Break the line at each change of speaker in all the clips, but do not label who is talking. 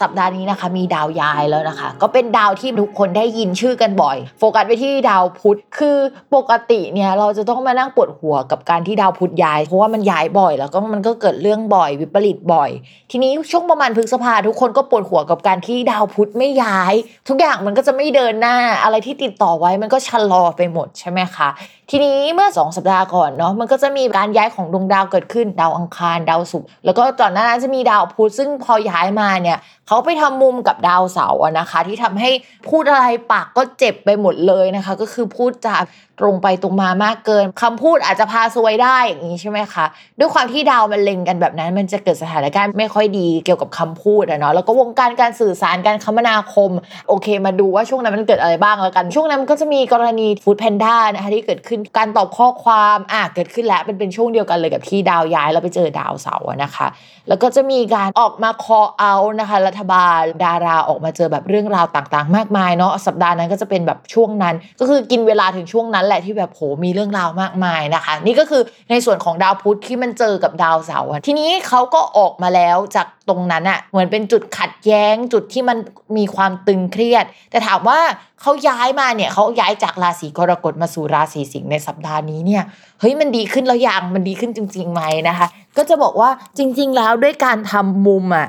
สัปดาห์นี้นะคะ มีดาวย้ายแล้วนะคะ ก็เป็นดาวที่ทุกคนได้ยินชื่อกันบ่อย โฟกัสไปที่ดาวพุธคือปกติเนี่ยเราจะต้องมานั่งปวดหัวกับการที่ดาวพุธย้าย เพราะว่ามันย้ายบ่อย แล้วก็มันก็เกิดเรื่องบ่อย วิปริตบ่อย ทีนี้ช่วงประมาณพฤษภาทุกคนก็ปวดหัวกับการที่ดาวพุธไม่ย้าย ทุกอย่างมันก็จะไม่เดินหน้าอะไรที่ติดต่อไว้มันก็ชะลอไปหมดใช่ไหมคะ ทีนี้เมื่อ 2 สัปดาห์ก่อนเนาะมันก็จะมีการย้ายของดวงดาวเกิดขึ้นดาวอังคารดาวศุกร์แล้วก็ตอนนั้นจะมีดาวพุธซึ่งพอย้ายมาเนี่ยเขาไปทำมุมกับดาวเสาร์นะคะ ที่ทำให้พูดอะไรปากก็เจ็บไปหมดเลยนะคะ ก็คือพูดจาตรงไปตรงมามากเกินคำพูดอาจจะพาซวยได้อย่างนี้ใช่ไหมคะด้วยความที่ดาวมันเล็งกันแบบนั้น มันจะเกิดสถานการณ์ไม่ค่อยดีเกี่ยวกับคำพูดอะเนาะแล้วก็วงการการสื่อสารการคมนาคม โอเค มาดูว่าช่วงนั้นมันเกิดอะไรบ้างแล้วกัน ช่วงนั้นมันก็จะมีกรณีฟู้ดแพนด้านะคะที่เกิดขึ้นการตอบข้อความอะเกิดขึ้นแล้วเป็นเป็นช่วงเดียวกันเลยกับที่ดาวย้ายแล้วไปเจอดาวเสาร์นะคะ แล้วก็จะมีการออกมาคอเอานะคะ รัฐบาลดาราออกมาเจอแบบเรื่องราวต่างๆ มากมายเนาะสัปดาห์นั้นก็จะเป็นแบบช่วงนั้น ก็คือกินเวลาถึงช่วงนั้นแหละที่แบบโหมีเรื่องราวมากมายนะคะ นี่ก็คือในส่วนของดาวพุธที่มันเจอกับดาวเสาร์ทีนี้เขาก็ออกมาแล้วจากตรงนั้นอะเหมือนเป็นจุดขัดแย้งจุดที่มันมีความตึงเครียด แต่ถามว่าเขาย้ายมาเนี่ยเขาย้ายจากราศีกรกฎมาสู่ราศีสิงห์ในสัปดาห์นี้เนี่ยเฮ้ยมันดีขึ้นแล้วยังมันดีขึ้นจริงๆไหมนะคะ ก็จะบอกว่าจริง ๆ แล้วด้วยการทำมุมอะ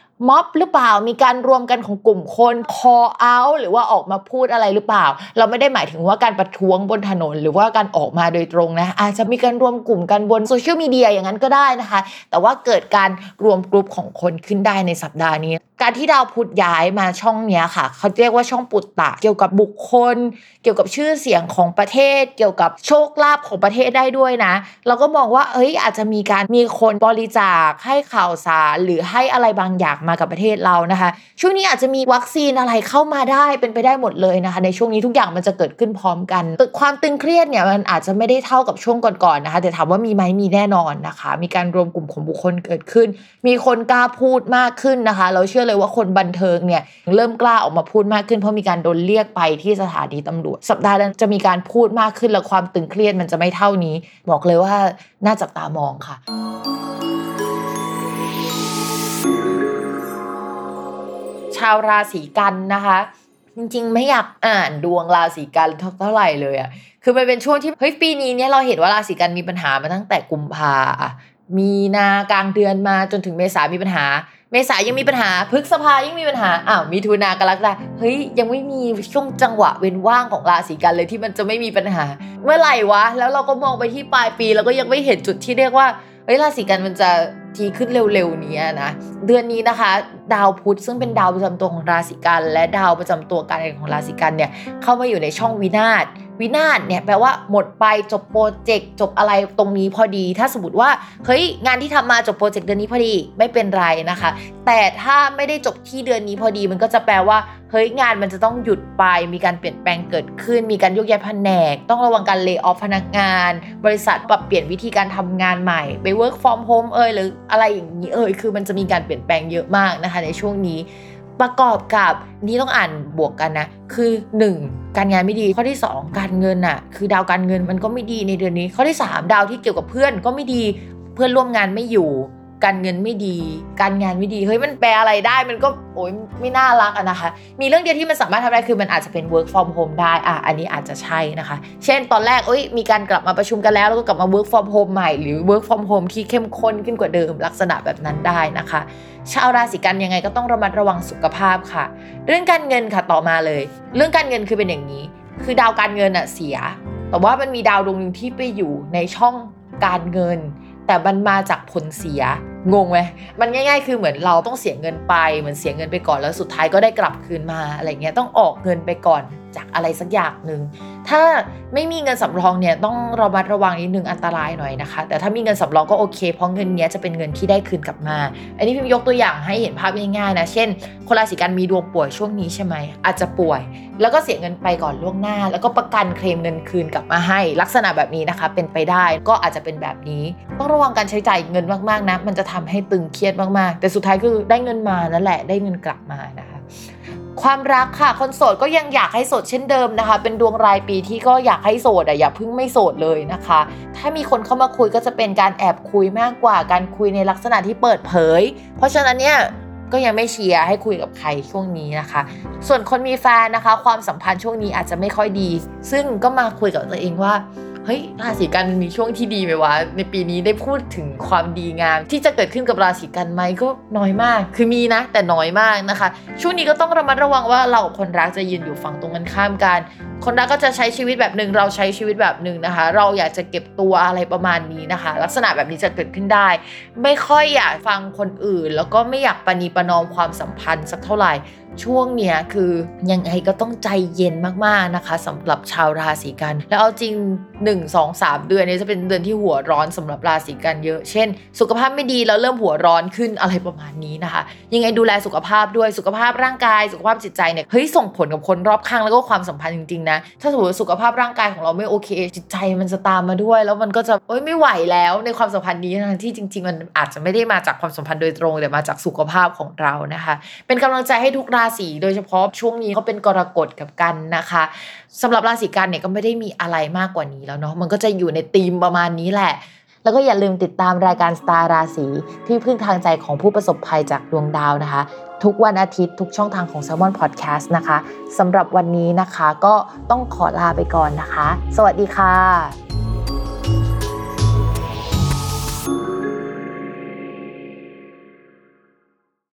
ม็อบหรือเปล่ามีการรวมกันของกลุ่มคน call out หรือว่าออกมาพูดอะไรหรือเปล่า เราไม่ได้หมายถึงว่าการประท้วงบนถนน หรือว่าการออกมาโดยตรงนะอาจจะมีการรวมกลุ่มกันบนโซเชียลมีเดียอย่างนั้นก็ได้นะคะ แต่ว่าเกิดการรวมกลุ่มของคนขึ้นได้ในสัปดาห์นี้ การที่ดาวพุธย้ายมาช่องนี้ค่ะ เขาเรียกว่าช่องปุตตะ เกี่ยวกับบุคคล เกี่ยวกับชื่อเสียงของประเทศ เกี่ยวกับโชคลาภของประเทศได้ด้วยนะ เราก็มองว่าเอ้ยอาจจะมีการมีคนบริจาคให้ข่าวสารหรือให้อะไรบางอย่างมามากับประเทศเรานะคะ ช่วงนี้อาจจะมีวัคซีนอะไรเข้ามาได้เป็นไปได้หมดเลยนะคะ ในช่วงนี้ทุกอย่างมันจะเกิดขึ้นพร้อมกันตึกความตึงเครียดเนี่ยมันอาจจะไม่ได้เท่ากับช่วงก่อนๆนะคะ แต่ถามว่ามีไหมมีแน่นอนนะคะ มีการรวมกลุ่มของบุคคลเกิดขึ้น มีคนกล้าพูดมากขึ้นนะคะ เราเชื่อเลยว่าคนบันเทิงเนี่ยเริ่มกล้าออกมาพูดมากขึ้น เพราะมีการโดนเรียกไปที่สถานีตำรวจ สัปดาห์นั้นจะมีการพูดมากขึ้นและความตึงเครียดมันจะไม่เท่านี้ บอกเลยว่าน่าจับตามองค่ะ ชาวราศีกันนะคะจริงๆ ไม่อยากอ่านดวงราศีกันเท่าไหร่เลยอะคือมันเป็นช่วงที่เฮ้ยปีนี้เนี่ยเราเห็นว่าราศีกันมีปัญหามาตั้งแต่กุมภามีนากลางเดือนมาจนถึงเมษามีปัญหา เมษายังมีปัญหาพฤษภายังมีปัญหาอ้าวมีทุนากรกฎาเฮ้ยยังไม่มีช่วงจังหวะเว้นว่างของราศีกันเลยที่มันจะไม่มีปัญหา เมื่อไหร่วะ แล้วเราก็มองไปที่ปลายปี แล้วก็ยังไม่เห็นจุดที่เรียกว่าเฮ้ยราศีกันมันจะ ทีขึ้นเร็วๆนี้นะ เดือนนี้นะคะ ดาวพุธซึ่งเป็นดาวประจำตัวของราศีกัน และดาวประจำตัวการเงินของราศีกันเนี่ยเข้ามาอยู่ในช่องวินาศ วินาศเนี่ยแปลว่าหมดไปจบโปรเจกต์จบอะไรตรงนี้พอดี ถ้าสมมติว่าเฮ้ยงานที่ทำมาจบโปรเจกต์เดือนนี้พอดีไม่เป็นไรนะคะ แต่ถ้าไม่ได้จบที่เดือนนี้พอดี มันก็จะแปลว่าเฮ้ยงานมันจะต้องหยุดไป มีการเปลี่ยนแปลงเกิดขึ้น มีการยกย้ายแผนก ต้องระวังการเลิกออฟพนักงาน บริษัทปรับเปลี่ยนวิธีการทำงานใหม่ไป work from home เอ่ยหรืออะไรอย่างนี้เอ่ยคือมันจะมีการเปลี่ยนแปลงเยอะมากนะคะในช่วงนี้ ประกอบกับนี่ต้องอ่านบวกกันนะ คือ 1. การงานไม่ดีข้อที่ 2 การเงินอะคือดาวการเงินมันก็ไม่ดีในเดือนนี้ ข้อที่ 3 ดาวที่เกี่ยวกับเพื่อนก็ไม่ดีเพื่อนร่วมงานไม่อยู่ การเงินไม่ดี การงานไม่ดีเฮ้ยมันแปลอะไรได้มันก็โอ้ยไม่น่ารักอะนะคะ มีเรื่องเดียวที่มันสามารถทำได้คือมันอาจจะเป็น work from home ได้อะอันนี้อาจจะใช่นะคะ เช่นตอนแรกเอ้ยมีการกลับมาประชุมกันแล้วแล้วก็กลับมา work from home ใหม่หรือ work from home ที่เข้มข้นขึ้นกว่าเดิมลักษณะแบบนั้นได้นะคะ ชาวราศีกันยังไงก็ต้องระมัดระวังสุขภาพค่ะ เรื่องการเงินค่ะต่อมาเลย เรื่องการเงินคือเป็นอย่างนี้ คือดาวการเงินอะเสีย แต่ว่ามันมีดาวดวงหนึ่งที่ไปอยู่ในช่องการเงิน แต่มันมาจากผลเสีย งงไหมมันง่าย ๆ คือเหมือนเราต้องเสียเงินไป เหมือนเสียเงินไปก่อนแล้วสุดท้ายก็ได้กลับคืนมาอะไรเงี้ยต้องออกเงินไปก่อน จากอะไรสักอย่างหนึ่ง ถ้าไม่มีเงินสำรองเนี่ยต้องระมัดระวังนิดนึงอันตรายหน่อยนะคะ แต่ถ้ามีเงินสำรองก็โอเค เพราะเงินนี้จะเป็นเงินที่ได้คืนกลับมา อันนี้พิมยกตัวอย่างให้เห็นภาพง่ายๆนะ เช่น คนราศีกันมีดวงป่วยช่วงนี้ใช่ไหม อาจจะป่วย แล้วก็เสียเงินไปก่อนล่วงหน้า แล้วก็ประกันเคลมเงินคืนกลับมาให้ ลักษณะแบบนี้นะคะ เป็นไปได้ ก็อาจจะเป็นแบบนี้ ต้องระวังการใช้จ่ายเงินมากๆนะ มันจะทำให้ตึงเครียดมากๆ แต่สุดท้ายคือได้เงินมานั่นแหละ ได้เงินกลับมานะคะ ความรักค่ะคนโสดก็ยังอยากให้โสดเช่นเดิมนะคะ เป็นดวงรายปีที่ก็อยากให้โสดอะอย่าพิ่งไม่โสดเลยนะคะ ถ้ามีคนเข้ามาคุยก็จะเป็นการแอบคุยมากกว่าการคุยในลักษณะที่เปิดเผย เพราะฉะนั้นเนี่ยก็ยังไม่เชียร์ให้คุยกับใครช่วงนี้นะคะ ส่วนคนมีแฟนนะคะ ความสัมพันธ์ช่วงนี้อาจจะไม่ค่อยดี ซึ่งก็มาคุยกับตัวเองว่า เฮ้ยราศีกันมีช่วงที่ดีไหมวะในปีนี้ได้พูดถึงความดีงาม ที่จะเกิดขึ้นกับราศีกันไหมก็น้อยมาก คือมีนะ แต่น้อยมากนะคะ ช่วงนี้ก็ต้องระมัดระวังว่าเราคนรักจะยืนอยู่ฝั่งตรงกันข้ามกัน คนรักก็จะใช้ชีวิตแบบหนึ่งเราใช้ชีวิตแบบหนึ่งนะคะ เราอยากจะเก็บตัวอะไรประมาณนี้นะคะ ลักษณะแบบนี้จะเกิดขึ้นได้ ไม่ค่อยอยากฟังคนอื่น แล้วก็ไม่อยากปณีประนอมความสัมพันธ์สักเท่าไหร่ช่วงเนี้ยคือยังไงก็ต้องใจเย็นมากๆนะคะสำหรับชาวราศีกัน แล้วเอาจริง 1 2 3 เดือนนี้จะเป็นเดือนที่หัวร้อนสำหรับราศีกันเยอะ เช่น สุขภาพไม่ดีแล้วเริ่มหัวร้อนขึ้นอะไรประมาณนี้นะคะ ยังไงดูแลสุขภาพด้วยสุขภาพร่างกาย สุขภาพจิตใจเนี่ยเฮ้ยส่งผลกับคนรอบข้างแล้วก็ความสัมพันธ์จริงๆนะถ้าสมมติสุขภาพร่างกายของเราไม่โอเค จิตใจมันจะตามมาด้วย แล้วมันก็จะเอ้ยไม่ไหวแล้วในความสัมพันธ์นี้ทั้งที่จริง ๆ มันอาจจะไม่ได้มาจากความสัมพันธ์โดยตรงแต่มาจากสุขภาพของเรานะคะ เป็นกำลังใจให้ทุกราศีโดยเฉพาะช่วงนี้เขาเป็นกรกฎกับกันนะคะสำหรับราศีกันเนี่ยก็ไม่ได้มีอะไรมากกว่านี้แล้วเนาะมันก็จะอยู่ในธีมประมาณนี้แหละ แล้วก็อย่าลืมติดตามรายการสตาร์ราศีที่พึ่งทางใจของผู้ประสบภัยจากดวงดาวนะคะ ทุกวันอาทิตย์ทุกช่องทางของ s ซ l m o n Podcast นะคะสำหรับวันนี้นะคะก็ต้องขอลาไปก่อนนะคะ สวัสดีค่ะ